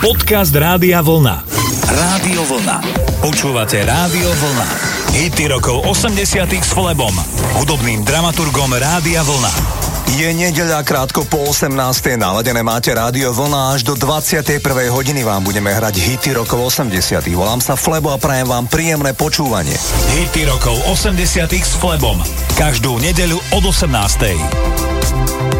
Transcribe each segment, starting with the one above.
Podcast Rádia Vlna. Rádio Vlna. Počúvate Rádio Vlna. Hity rokov 80 s Flebom, hudobným dramaturgom Rádia Vlna. Je nedeľa krátko po 18. naladené máte rádio vlna až do 21. hodiny vám budeme hrať hity rokov 80. Volám sa Flebo a prajem vám príjemné počúvanie. Hity rokov 80 s Flebom. Každú nedeľu od 18.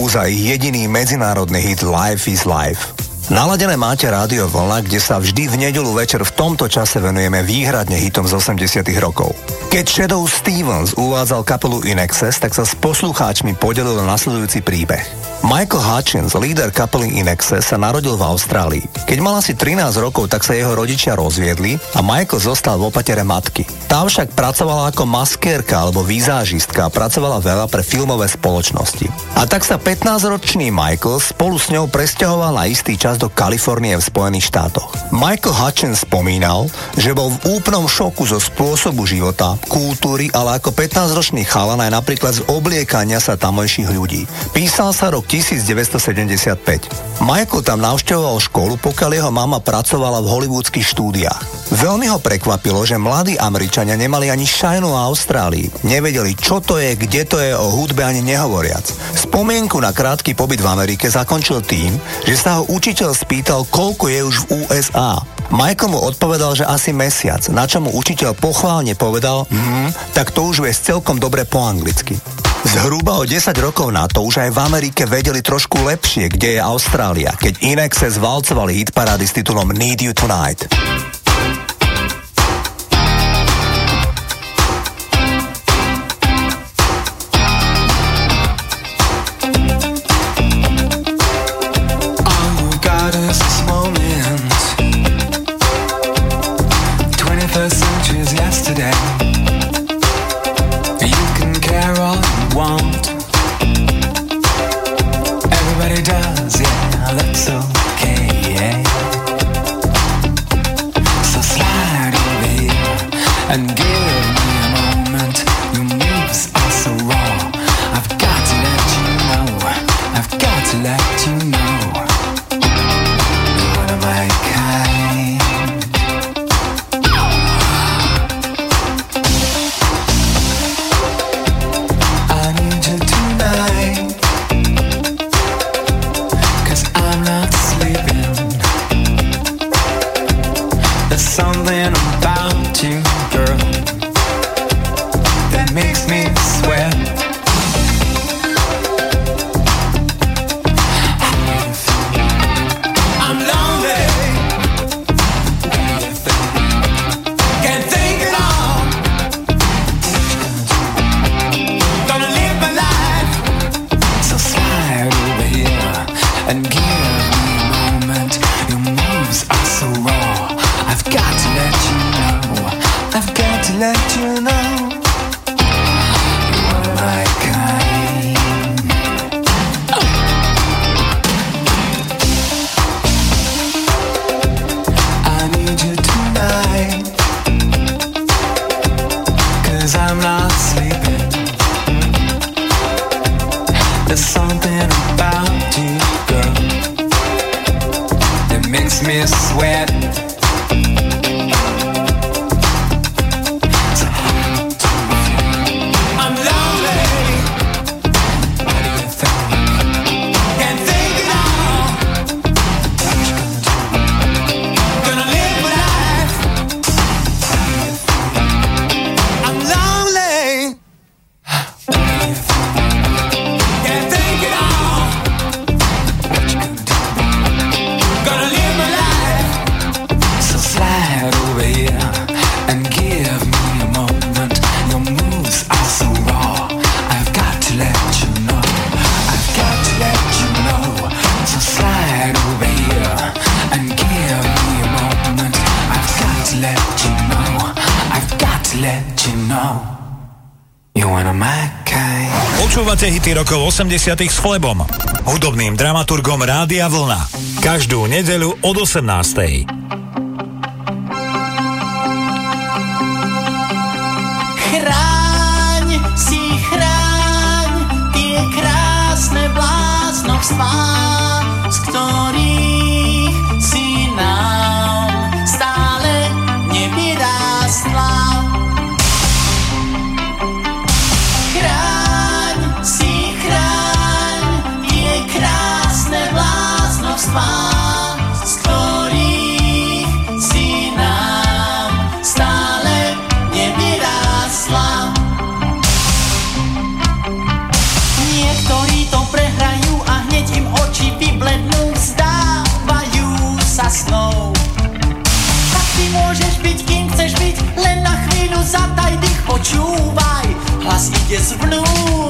Opus a jediný medzinárodný hit Life is Life. Naladené máte rádio Vlna, kde sa vždy v nedelu večer v tomto čase venujeme výhradne hitom z 80 rokov. Keď Shadow Stevens uvádzal kapelu Inexes, tak sa s poslucháčmi podelil nasledujúci príbeh. Michael Hutchins, líder kapely Inexes, sa narodil v Austrálii. Keď mal asi 13 rokov, tak sa jeho rodičia rozviedli a Michael zostal v opatere matky. Tá však pracovala ako maskérka alebo výzážistka a pracovala veľa pre filmové spoločnosti. A tak sa 15-ročný Michael spolu s ňou presťahoval na istý čas do Kalifornie v Spojených štátoch. Michael Hutchins spomínal, že bol v úplnom šoku zo spôsobu života, kultúry, ale ako 15-ročný chalan aj napríklad z obliekania sa tamojších ľudí. Písal sa rok 1975. Michael tam navštevoval školu, pokiaľ jeho mama pracovala v hollywoodských štúdiách. Veľmi ho prekvapilo, že mladí Američania nemali ani šajnu o Austrálii. Nevedeli, čo to je, kde to je, o hudbe ani nehovoriac. Spomienku na krátky pobyt v Amerike zakončil tým, že sa ho učiteľ spýtal, koľko je už v USA. Michael mu odpovedal, že asi mesiac, na čo mu učiteľ pochválne povedal, hm, tak to už vie celkom dobre po anglicky. Zhruba o 10 rokov na to už aj v Amerike vedeli trošku lepšie, kde je Austrália, keď Inexe zvalcovali hitparády s titulom Need You Tonight. 80 s Flebom, hudobným dramaturgom Rádia Vlna. Každú nedeľu od 18. Chráň si chráň tie krásne bláznovstvá z ktorých Yes, we know.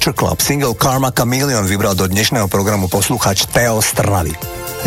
Culture Club. Single Karma Chameleon vybral do dnešného programu posluchač Teo Strnavy.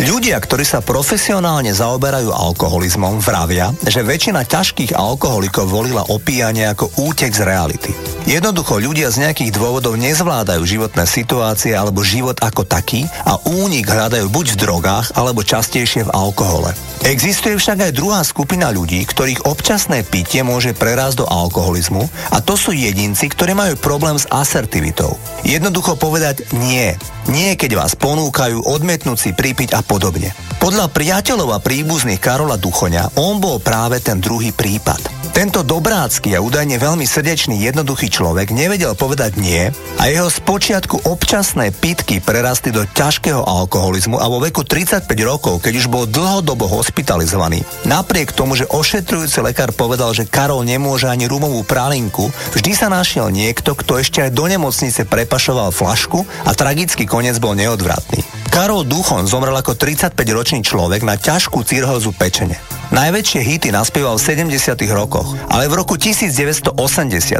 Ľudia, ktorí sa profesionálne zaoberajú alkoholizmom, vravia, že väčšina ťažkých alkoholikov volila opíjanie ako útek z reality. Jednoducho ľudia z nejakých dôvodov nezvládajú životné situácie alebo život ako taký a únik hľadajú buď v drogách alebo častejšie v alkohole. Existuje však aj druhá skupina ľudí, ktorých občasné pitie môže prerásť do alkoholizmu a to sú jedinci, ktorí majú problém s asertivitou. Jednoducho povedať nie. Nie, keď vás ponúkajú odmietnúť si pripiť a podobne. Podľa priateľov a príbuzných Karola Duchoňa on bol práve ten druhý prípad. Tento dobrácky a údajne veľmi srdečný jednoduchý človek nevedel povedať nie a jeho spočiatku občasné pitky prerastli do ťažkého alkoholizmu a vo veku 35 rokov, keď už bol dlhodobo hospitalizovaný. Napriek tomu, že ošetrujúci lekár povedal, že Karol nemôže ani rumovú pralinku, vždy sa našiel niekto, kto ešte aj do nemocnice prepašoval flašku a tragický koniec bol neodvratný. Karol Duchon zomrel ako 35-ročný človek na ťažkú cirhózu pečene. Najväčšie hity naspieval v 70 rokoch, ale v roku 1980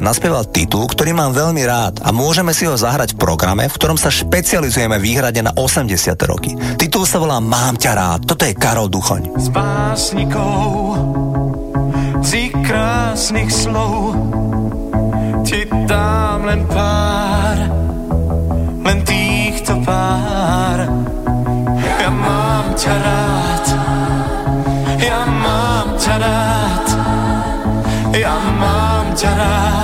naspieval titul, ktorý mám veľmi rád a môžeme si ho zahrať v programe, v ktorom sa špecializujeme výhrade na 80 roky. Titul sa volá Mám ťa rád, toto je Karol Duchoň. S básnikou si krásnych slov ti dám len pár, len týchto pár. Ja mám ťa rád, ja mám ťa rád, ja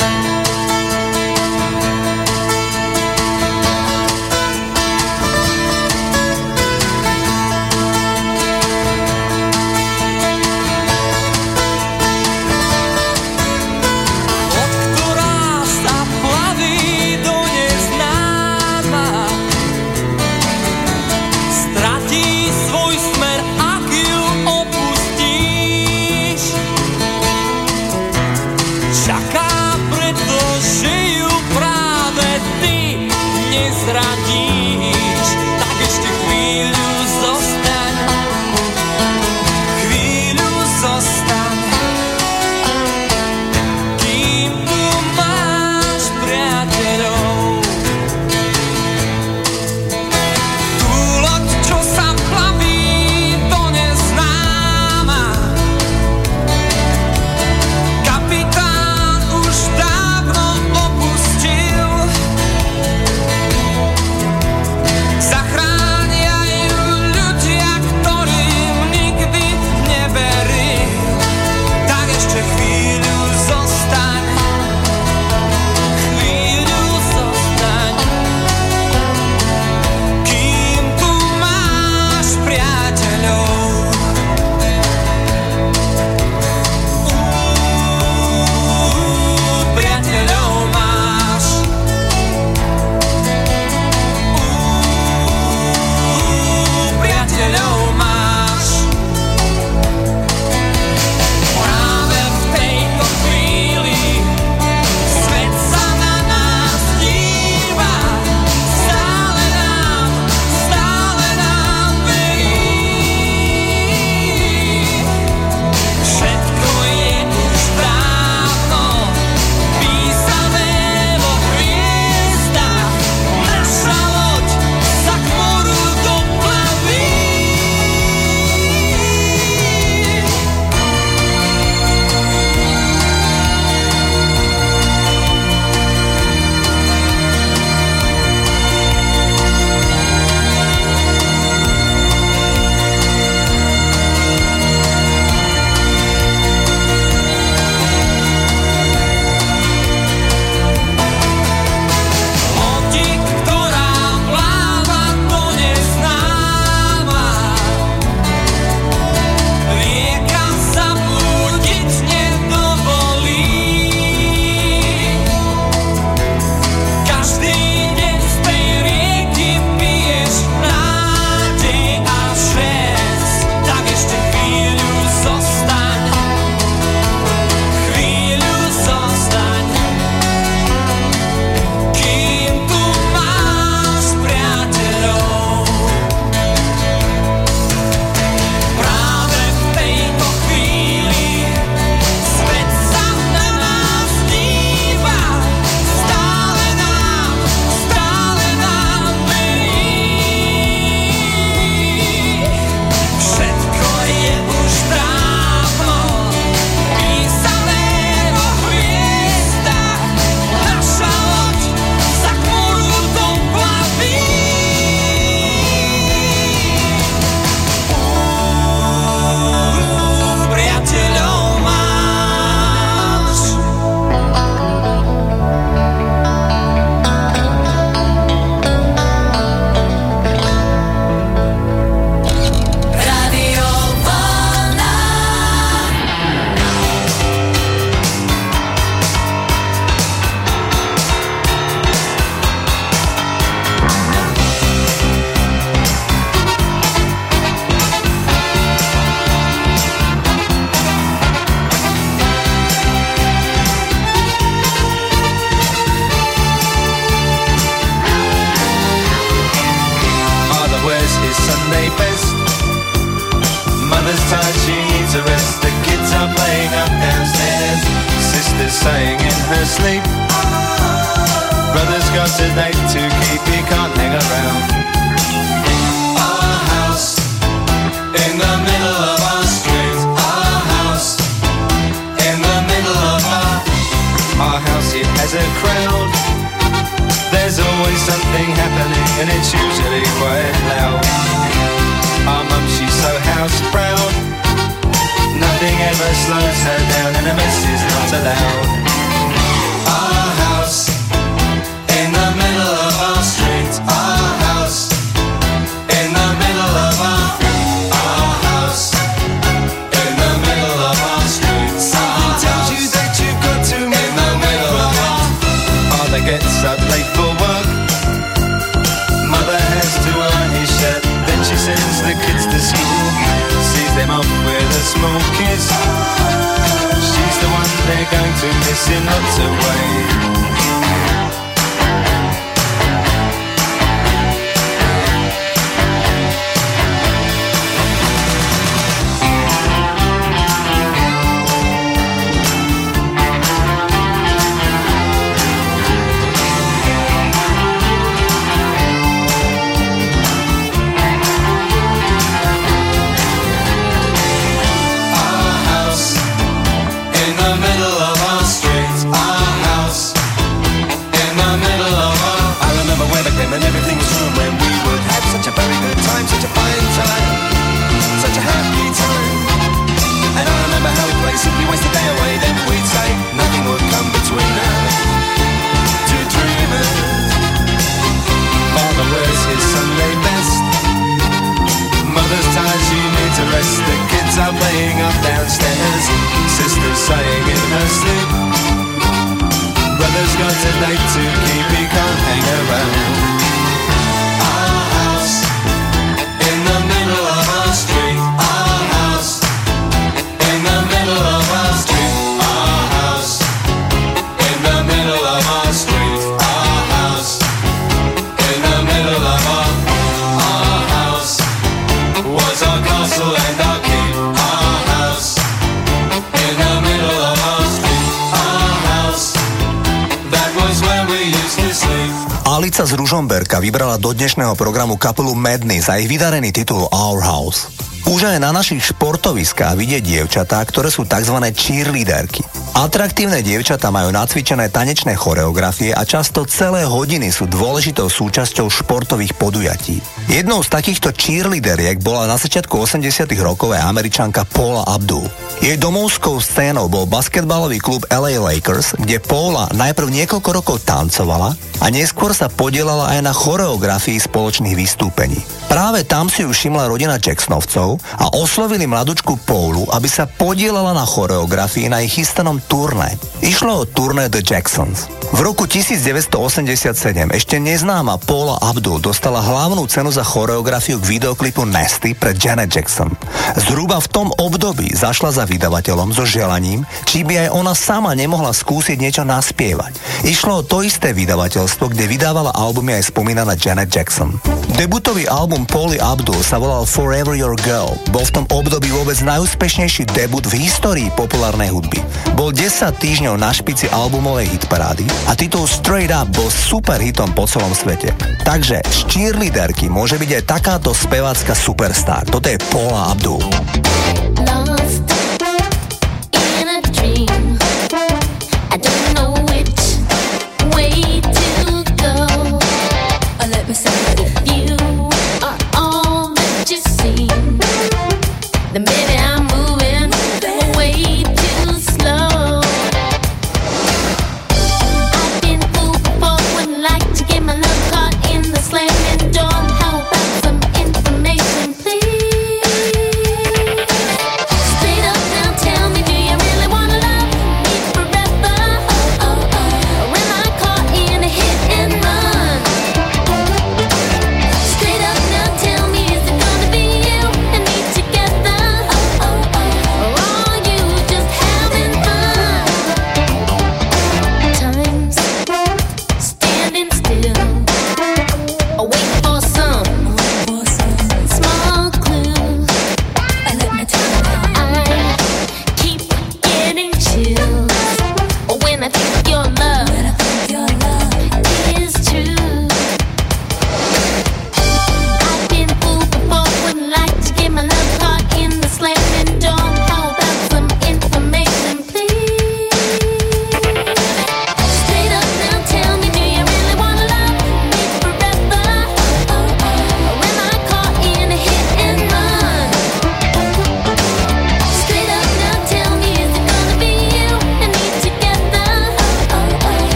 Za ich vydarený titul Our House. Už aj na našich športoviskách vidieť dievčatá, ktoré sú tzv. cheerleaderky. Atraktívne dievčatá majú nacvičené tanečné choreografie a často celé hodiny sú dôležitou súčasťou športových podujatí. Jednou z takýchto cheerleaderiek bola na začiatku 80 rokov aj američanka Paula Abdul. Jej domovskou scénou bol basketbalový klub LA Lakers, kde Paula najprv niekoľko rokov tancovala a neskôr sa podielala aj na choreografii spoločných vystúpení. Práve tam si ju všimla rodina Jacksonovcov a oslovili mladučku Paulu, aby sa podielala na choreografii na ich chystanom turné. Išlo o turné The Jacksons. V roku 1987 ešte neznáma Paula Abdul dostala hlavnú cenu za choreografiu k videoklipu Nasty pre Janet Jackson. Zhruba v tom období zašla za vydavateľom so želaním, či by aj ona sama nemohla skúsiť niečo naspievať. Išlo o to isté vydavateľstvo, kde vydávala albumy aj spomínaná Janet Jackson. Debutový album Pauli Abdul sa volal Forever Your Girl. Bol v tom období vôbec najúspešnejší debut v histórii populárnej hudby. Bol 10 týždňov na špici albumovej hitparády a titul Straight Up bol super hitom po celom svete. Takže z cheerleaderky môže byť aj takáto spevácka superstar. Toto je Paula Abdul.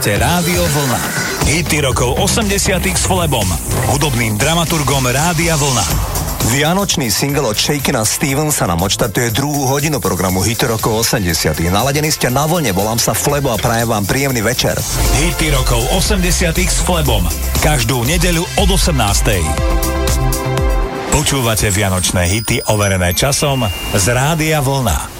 Počúvate Rádio Vlna. Hity rokov 80 s Flebom, hudobným dramaturgom Rádia Vlna. Vianočný single od Shakena Stevensa nám odštartuje druhú hodinu programu Hity rokov 80 Naladení ste na vlne, volám sa Flebo a prajem vám príjemný večer. Hity rokov 80 s Flebom. Každú nedeľu od 18. Počúvate vianočné hity overené časom z Rádia Vlna.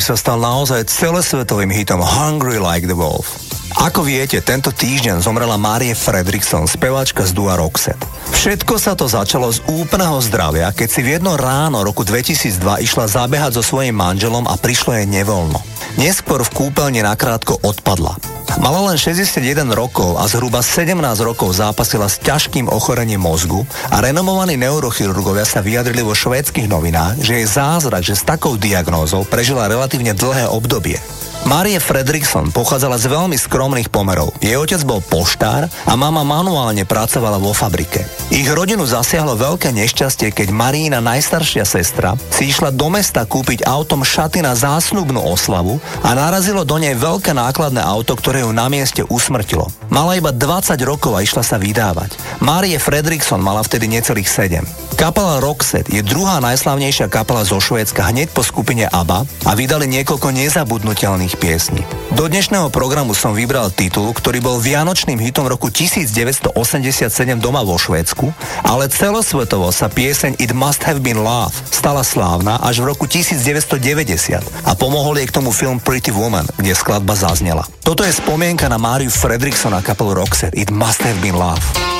Ktorý sa stal naozaj celosvetovým hitom Hungry Like the Wolf. Ako viete, tento týždeň zomrela Marie Fredrickson, speváčka z Dua Roxette. Všetko sa to začalo z úplného zdravia, keď si v jedno ráno roku 2002 išla zabehať so svojím manželom a prišlo jej nevoľno. Neskôr v kúpeľne nakrátko odpadla. Mala len 61 rokov a zhruba 17 rokov zápasila s ťažkým ochorením mozgu a renomovaní neurochirurgovia sa vyjadrili vo švédskych novinách, že je zázrak, že s takou diagnózou prežila relatívne dlhé obdobie. Marie Fredrickson pochádzala z veľmi skromných pomerov. Jej otec bol poštár a mama manuálne pracovala vo fabrike. Ich rodinu zasiahlo veľké nešťastie, keď Marína najstaršia sestra si išla do mesta kúpiť autom šaty na zásnubnú oslavu a narazilo do nej veľké nákladné auto, ktoré ju na mieste usmrtilo. Mala iba 20 rokov a išla sa vydávať. Marie Fredrickson mala vtedy necelých 7. Kapela Roxette je druhá najslavnejšia kapela zo Švédska hneď po skupine ABBA a vydali niekoľko nezabudnutelných piesní. Do dnešného programu som vybral titul, ktorý bol vianočným hitom roku 1987 doma vo Švédsku, ale celosvetovo sa pieseň It Must Have Been Love stala slávna až v roku 1990 a pomohol jej k tomu film Pretty Woman, kde skladba zaznela. Toto je spomienka na Máriu Fredrickson a kapelu Roxette It Must Have Been Love.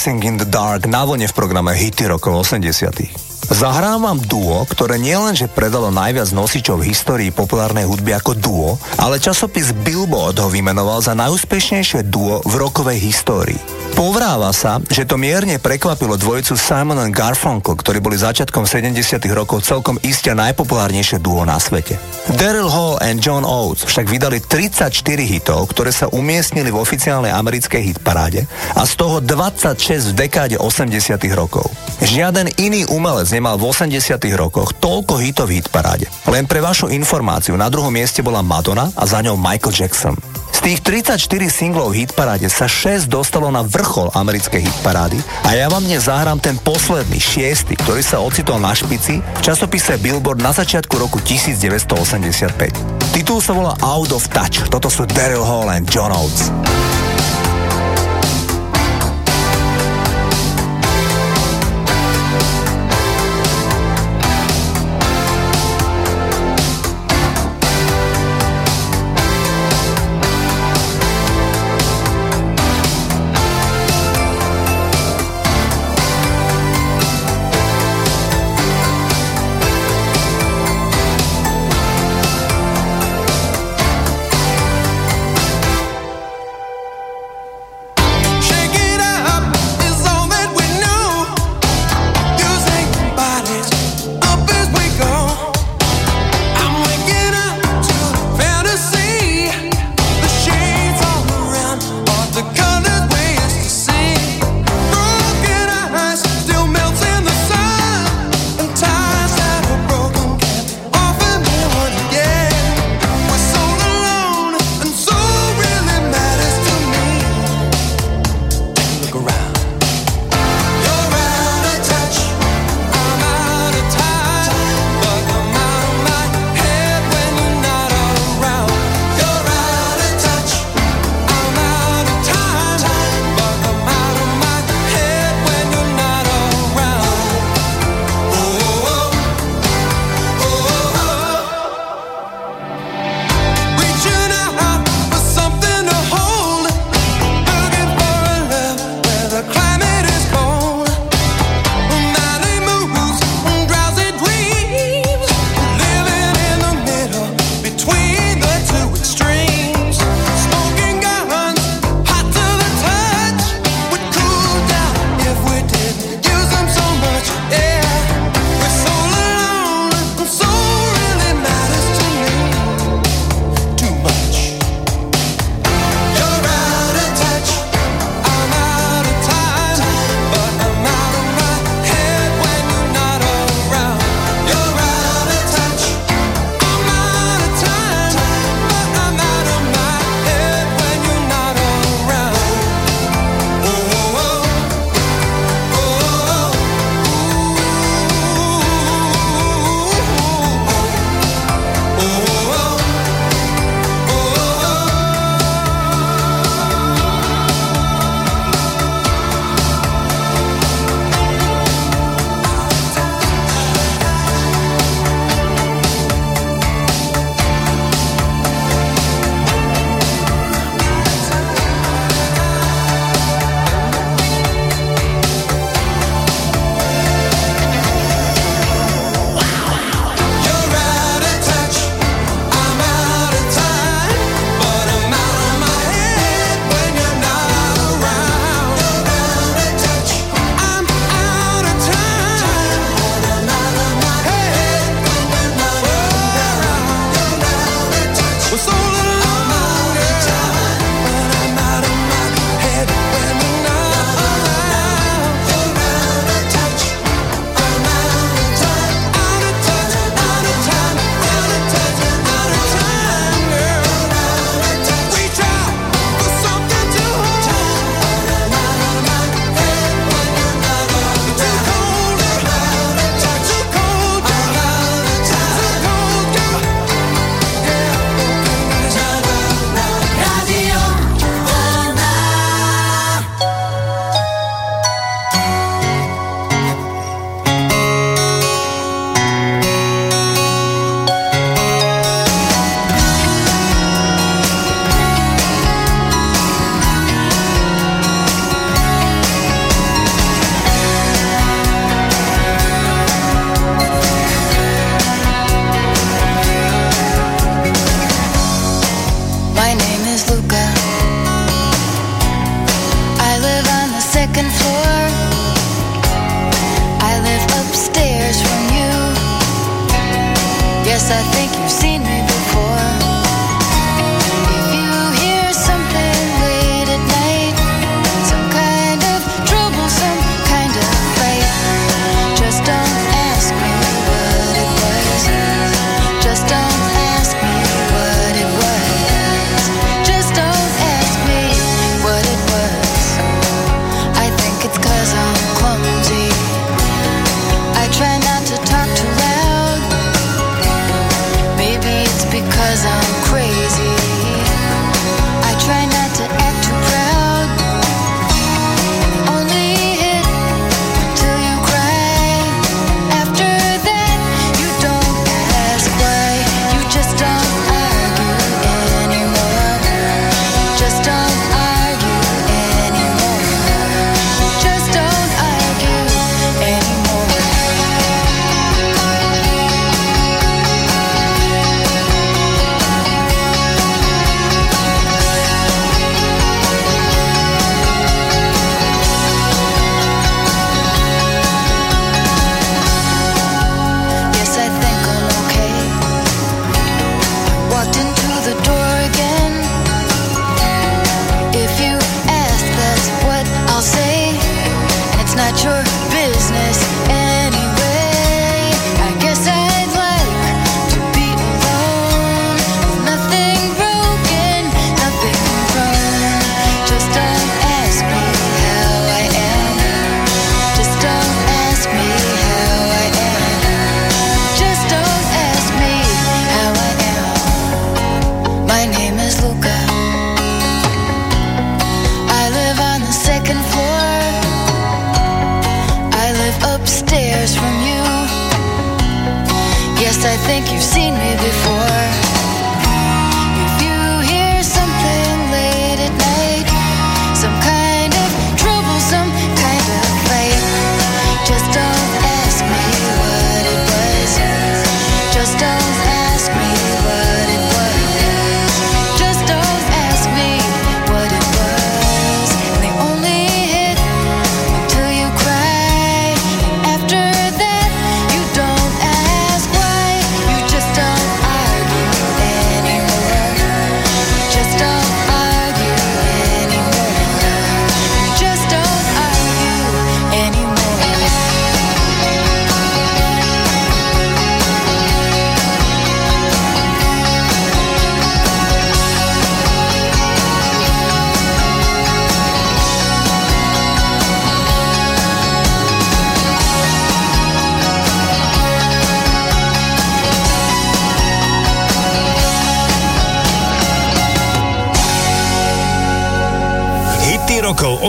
Dancing in the Dark na vlne v programe Hity rokov 80. Zahrám vám duo, ktoré nielenže predalo najviac nosičov v histórii populárnej hudby ako duo, ale časopis Billboard ho vymenoval za najúspešnejšie duo v rokovej histórii. Povráva sa, že to mierne prekvapilo dvojicu Simon and Garfunkel, ktorí boli začiatkom 70 rokov celkom iste najpopulárnejšie duo na svete. Daryl Hall and John Oates však vydali 34 hitov, ktoré sa umiestnili v oficiálnej americkej hitparáde a z toho 26 v dekáde 80 rokov. Žiaden iný umelec nemal v 80 rokoch toľko hitov v hitparáde. Len pre vašu informáciu, na druhom mieste bola Madonna a za ňou Michael Jackson. Tých 34 singlov hitparáde sa 6 dostalo na vrchol americkej hitparády a ja vám dnes zahrám ten posledný, šiestý, ktorý sa ocitol na špici v časopise Billboard na začiatku roku 1985. Titul sa volá Out of Touch. Toto sú Daryl Hall and John Oates.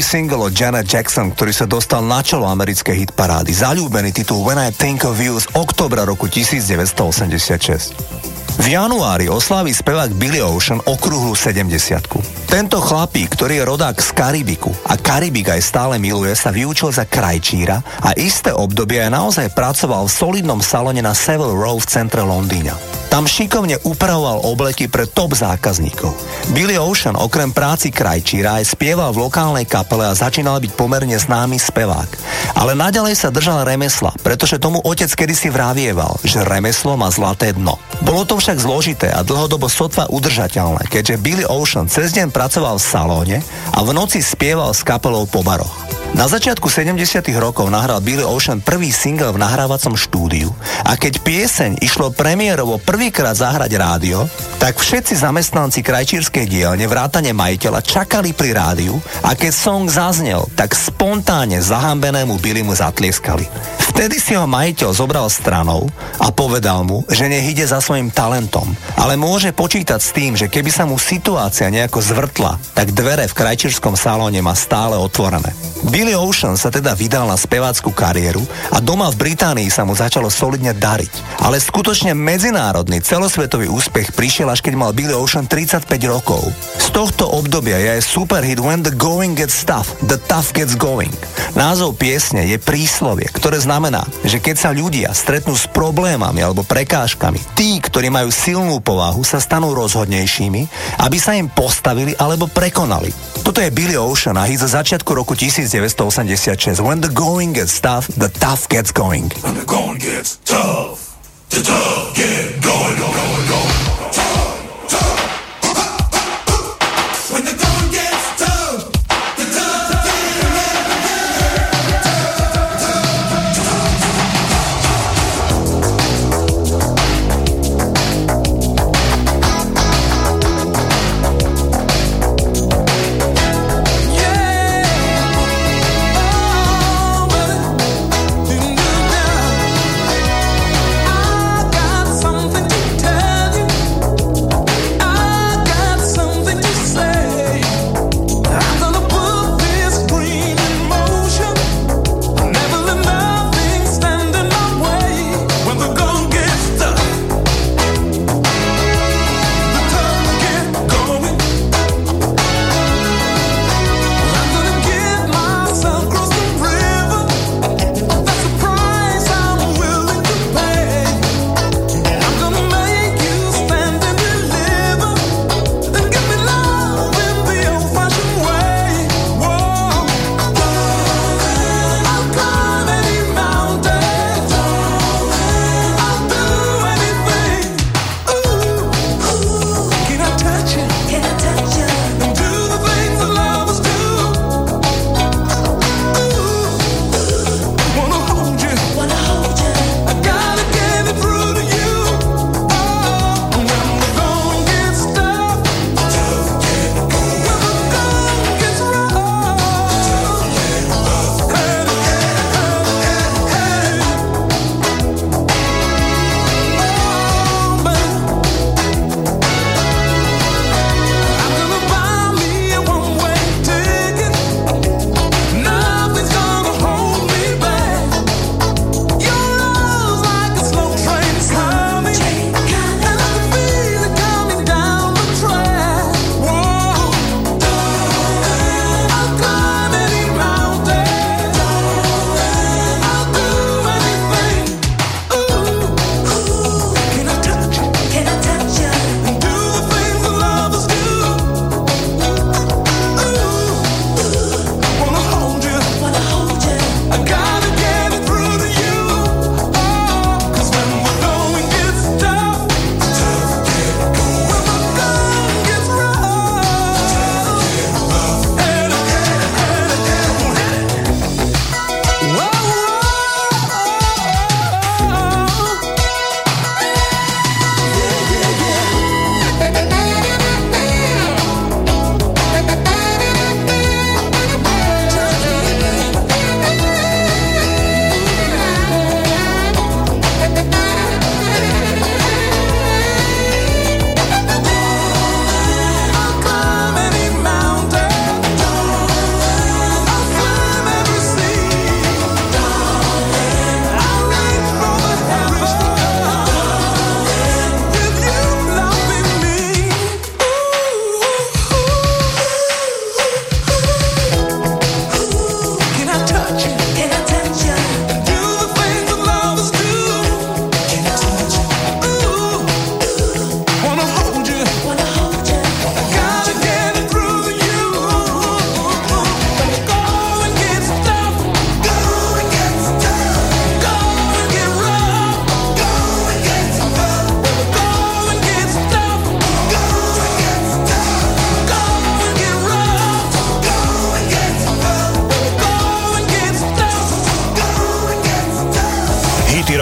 Single od Janet Jackson, ktorý sa dostal na čelo americkej hitparády. Zalúbený titul When I Think of You z oktobra roku 1986. V januári oslávi spevák Billy Ocean okrúhlu 70 Tento chlapík, ktorý je rodák z Karibiku a Karibik aj stále miluje, sa vyučil za krajčíra a isté obdobie aj naozaj pracoval v solidnom salone na Savile Row v centre Londýna. Tam šikovne upravoval obleky pre top zákazníkov. Billy Ocean okrem práci krajčíra aj spieval v lokálnej kapele a začínal byť pomerne známy spevák. Ale naďalej sa držal remesla, pretože tomu otec kedysi vravieval, že remeslo má zlaté dno. Bolo to však zložité a dlhodobo sotva udržateľné, keďže Billy Ocean cez deň pracoval v salóne a v noci spieval s kapelou po baroch. Na začiatku 70 rokov nahral Billy Ocean prvý single v nahrávacom štúdiu a keď pieseň išlo premiérovo prvýkrát zahrať rádio, tak všetci zamestnanci krajčírskej dielne vrátane majiteľa čakali pri rádiu a keď song zaznel, tak spontánne zahambenému Billymu zatlieskali. Vtedy si ho majiteľ zobral stranou a povedal mu, že nech ide za svojim talentom, ale môže počítať s tým, že keby sa mu situácia nejako zvrtla, tak dvere v krajčírskom salóne má stále otvorené. Billy Ocean sa teda vydal na spevácku kariéru a doma v Británii sa mu začalo solidne dariť. Ale skutočne medzinárodný celosvetový úspech prišiel až keď mal Billy Ocean 35 rokov. Z tohto obdobia je aj superhit When the Going Gets Tough, The Tough Gets Going. Názov piesne je príslovie, ktoré znamená, že keď sa ľudia stretnú s problémami alebo prekážkami, tí, ktorí majú silnú povahu, sa stanú rozhodnejšími, aby sa im postavili alebo prekonali. Toto je Billy Ocean a hit zo začiatku roku 1986. When the going gets tough, the tough gets going. When the going gets tough, the tough get going, going, going,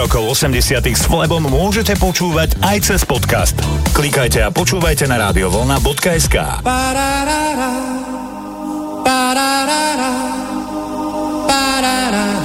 rokov 80 s Flebom môžete počúvať aj cez podcast. Klikajte a počúvajte na radiovolna.sk. Ba-ra-ra-ra, ba-ra-ra-ra, ba-ra-ra.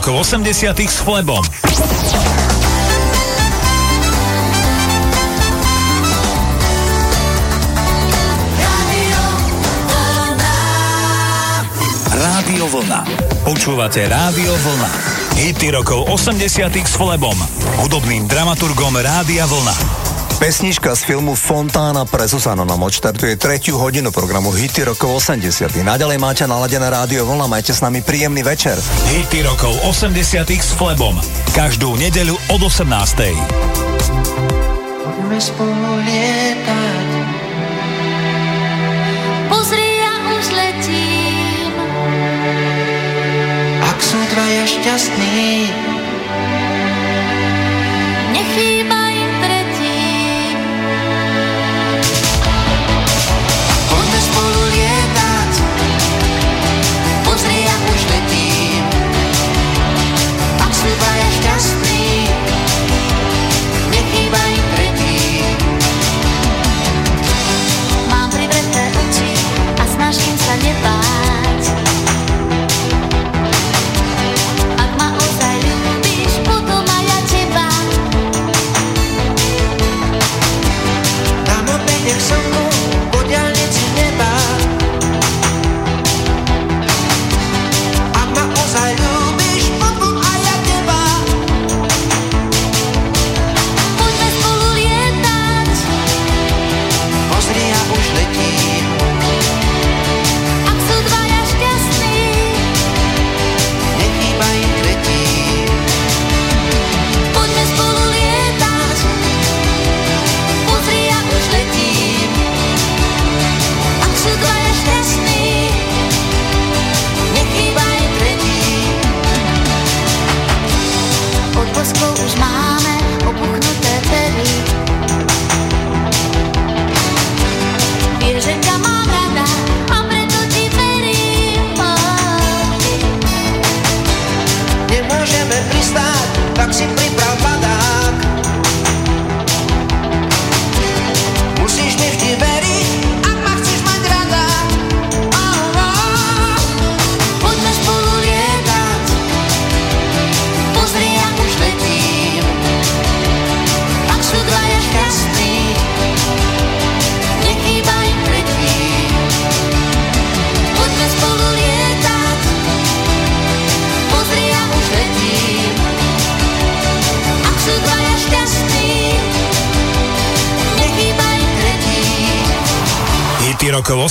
rokov 80 s Flebom. Rádio Vlna. Počúvate Rádio Vlna. Hity rokov 80 s Flebom, hudobným dramaturgom Rádia Vlna. Pesnička z filmu Fontána pre Zuzanu nám odštartuje tretiu hodinu programu Hity rokov 80. Naďalej máte naladené rádio vlna, majte s nami príjemný večer. Hity rokov 80. s Flebom. Každú nedeľu od 18. Poďme. Pozri, ja už letím. Ak sú dvaja šťastní,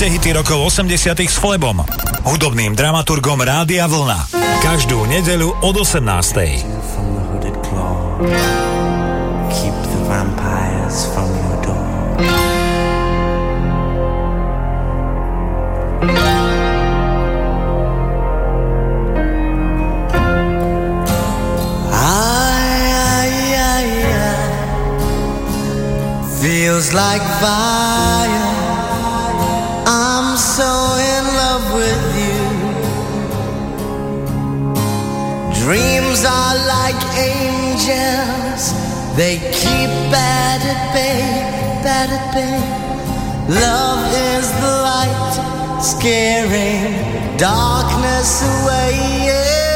počúvate hity rokov 80 s Flebom, hudobným dramaturgom Rádia Vlna. Každú nedeľu od 18. Keep. Feels like fire angels, they keep bad at bay, bad at bay. Love is the light, scaring darkness away. Yeah.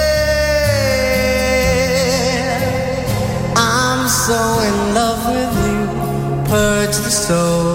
I'm so in love with you, purge the soul.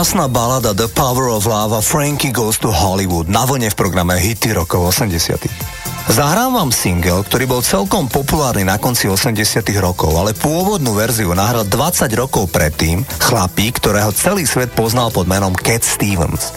Krásna balada The Power of Love a Frankie Goes to Hollywood na vlne v programe Hity rokov 80 Zahrám vám single, ktorý bol celkom populárny na konci 80 rokov, ale pôvodnú verziu nahral 20 rokov predtým chlapík, ktorého celý svet poznal pod menom Cat Stevens.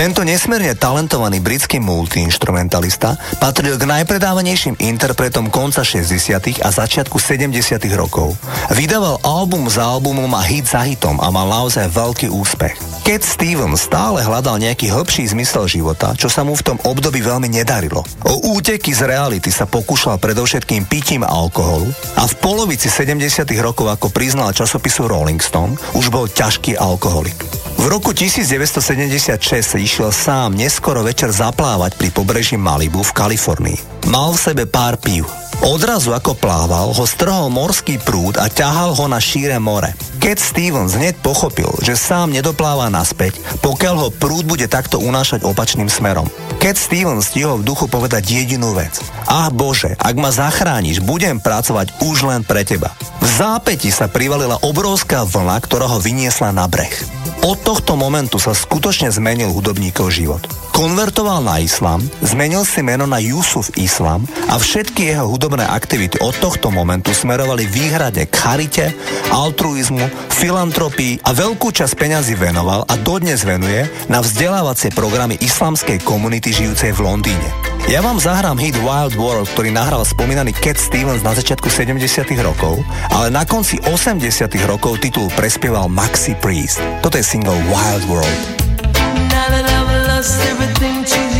Tento nesmierne talentovaný britský multiinstrumentalista patril k najpredávanejším interpretom konca 60. a začiatku 70. rokov. Vydával album za albumom a hit za hitom a mal naozaj veľký úspech. Cat Stevens stále hľadal nejaký hĺbší zmysel života, čo sa mu v tom období veľmi nedarilo. O úteky z reality sa pokúšal predovšetkým pitím alkoholu a v polovici 70. rokov, ako priznal časopisu Rolling Stone, už bol ťažký alkoholik. V roku 1976 sa išiel sám neskoro večer zaplávať pri pobreží Malibu v Kalifornii. Mal v sebe pár pív. Odrazu ako plával, ho strhol morský prúd a ťahal ho na šíre more. Cat Stevens hneď pochopil, že sám nedopláva naspäť, pokiaľ ho prúd bude takto unášať opačným smerom. Cat Stevens stihol v duchu povedať jedinú vec. Ach Bože, ak ma zachrániš, budem pracovať už len pre teba. V zápäti sa privalila obrovská vlna, ktorá ho vyniesla na breh. Od tohto momentu sa skutočne zmenil hudobníkov život. Konvertoval na islám, zmenil si meno na Yusuf Islam a všetky jeho hudobné aktivity od tohto momentu smerovali výhrade k charite, altruizmu, filantropii a veľkú časť peňazí venoval a dodnes venuje na vzdelávacie programy islamskej komunity žijúcej v Londýne. Ja vám zahrám hit Wild World, ktorý nahral spomínaný Cat Stevens na začiatku 70 rokov, ale na konci 80 rokov titul prespieval Maxi Priest. Toto je single Wild World. lost everything to you.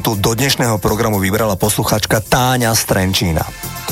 Titul do dnešného programu vybrala posluchačka Táňa Strenčína.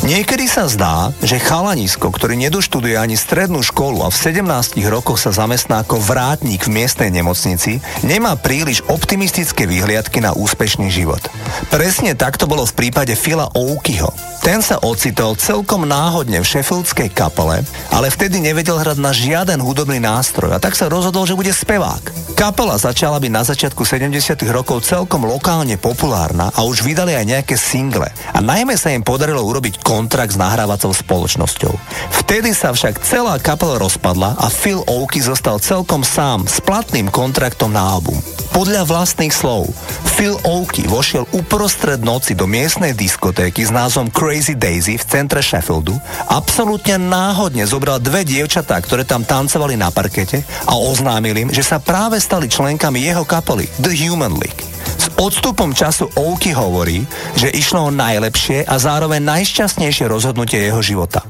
Niekedy sa zdá, že chalanisko, ktorý nedoštuduje ani strednú školu a v 17 rokoch sa zamestná ako vrátnik v miestnej nemocnici, nemá príliš optimistické výhliadky na úspešný život. Presne tak to bolo v prípade Phila Oukyho. Ten sa ocitol celkom náhodne v Sheffieldskej kapele, ale vtedy nevedel hrať na žiaden hudobný nástroj a tak sa rozhodol, že bude spevák. Kapela začala byť na začiatku 70 rokov celkom lokálne populárna a už vydali aj nejaké single. A najmä sa im podarilo urobiť kontrakt s nahrávacou spoločnosťou. Vtedy sa však celá kapela rozpadla a Phil Oakey zostal celkom sám s platným kontraktom na album. Podľa vlastných slov, Phil Oakey vošiel uprostred noci do miestnej diskotéky s názvom Crazy Daisy v centre Sheffieldu, absolútne náhodne zobral dve dievčatá, ktoré tam tancovali na parkete a oznámil im, že sa práve stali členkami jeho kapely The Human League. S odstupom času Ouky hovorí, že išlo o najlepšie a zároveň najšťastnejšie rozhodnutie jeho života.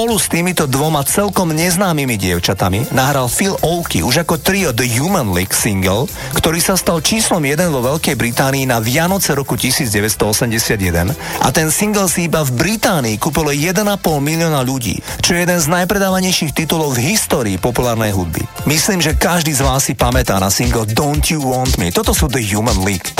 Spolu s týmito dvoma celkom neznámymi dievčatami nahral Phil Oakey už ako trio The Human League single, ktorý sa stal číslom 1 vo Veľkej Británii na Vianoce roku 1981 a ten single si iba v Británii kúpilo 1,5 milióna ľudí, čo je jeden z najpredávanejších titulov v histórii populárnej hudby. Myslím, že každý z vás si pamätá na single Don't You Want Me. Toto sú The Human League.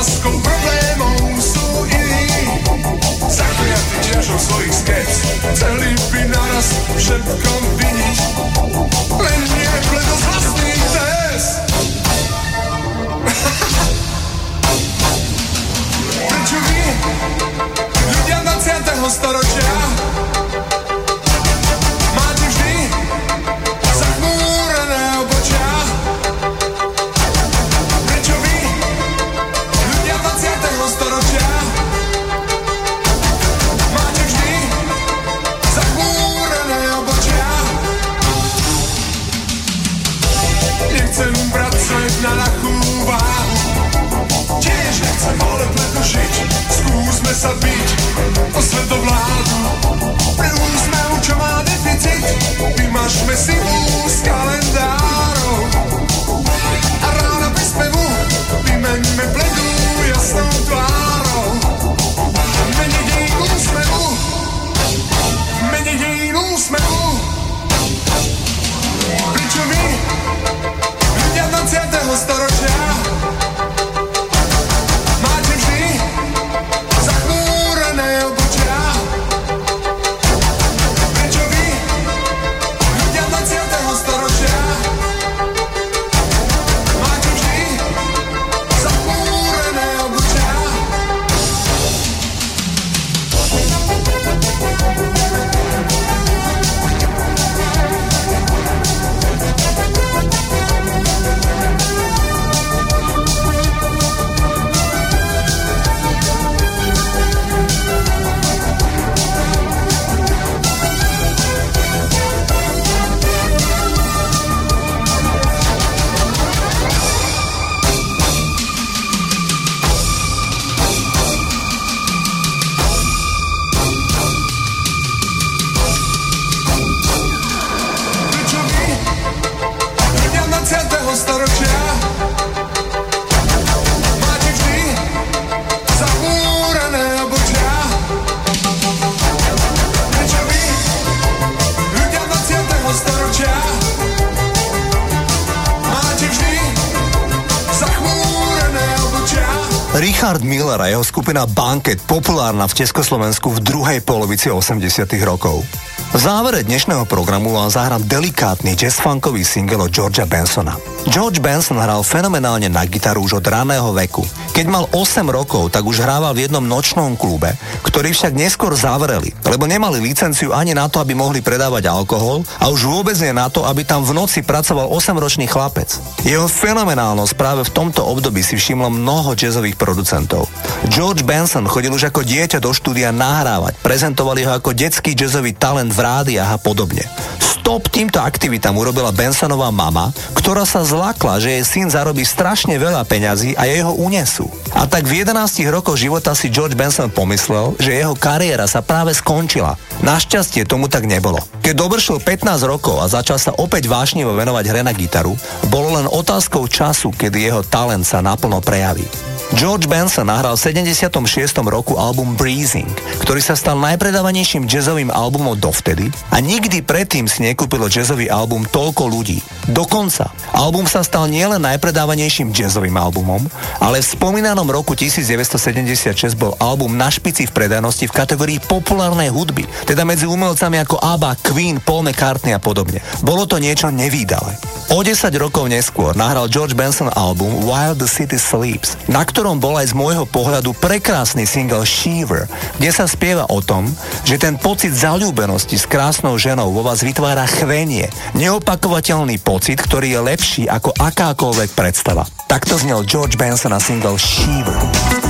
Maskou problémov sú iní Zakliatí ťažou svojich skeps Chceli by naraz všetkom viniť. Len nie bledo z vlastných tez Prečo vy? Ľudia 20. storočia skupina Banket populárna v Československu v druhej polovici 80 rokov. V závere dnešného programu vám zahrám delikátny jazzfunkový single od Georgia Bensona. George Benson hral fenomenálne na gitaru už od raného veku. Keď mal 8 rokov, tak už hrával v jednom nočnom klube, ktorý však neskôr zavreli, lebo nemali licenciu ani na to, aby mohli predávať alkohol a už vôbec nie na to, aby tam v noci pracoval 8-ročný chlapec. Jeho fenomenálnosť práve v tomto období si všimlo mnoho jazzových producentov. George Benson chodil už ako dieťa do štúdia nahrávať, prezentovali ho ako detský jazzový talent v rádiách a podobne. Stop týmto aktivitám urobila Bensonová mama, ktorá sa zlakla, že jej syn zarobí strašne veľa peňazí a jej ho unesú. A tak v 11 rokoch života si George Benson pomyslel, že jeho kariéra sa práve skončila. Našťastie tomu tak nebolo. Keď dovršil 15 rokov a začal sa opäť vášnivo venovať hre na gitaru, bolo len otázkou času, kedy jeho talent sa naplno prejaví. George Benson nahral v 76. roku album Breezing, ktorý sa stal najpredávanejším jazzovým albumom dovtedy a nikdy predtým si nekúpilo jazzový album toľko ľudí. Dokonca, album sa stal nielen najpredávanejším jazzovým albumom, ale v spomínanom roku 1976 bol album na špici v predanosti v kategórii populárnej hudby, teda medzi umelcami ako ABBA, Queen, Paul McCartney a podobne. Bolo to niečo nevýdale. O 10 rokov neskôr nahral George Benson album While the City Sleeps, na ktorom bol aj z môjho pohľadu prekrásny single Shiver, kde sa spieva o tom, že ten pocit zalúbenosti s krásnou ženou vo vás vytvára chvenie, neopakovateľný pocit, ktorý je lepší ako akákoľvek predstava. Takto znel George Benson a single Shiver.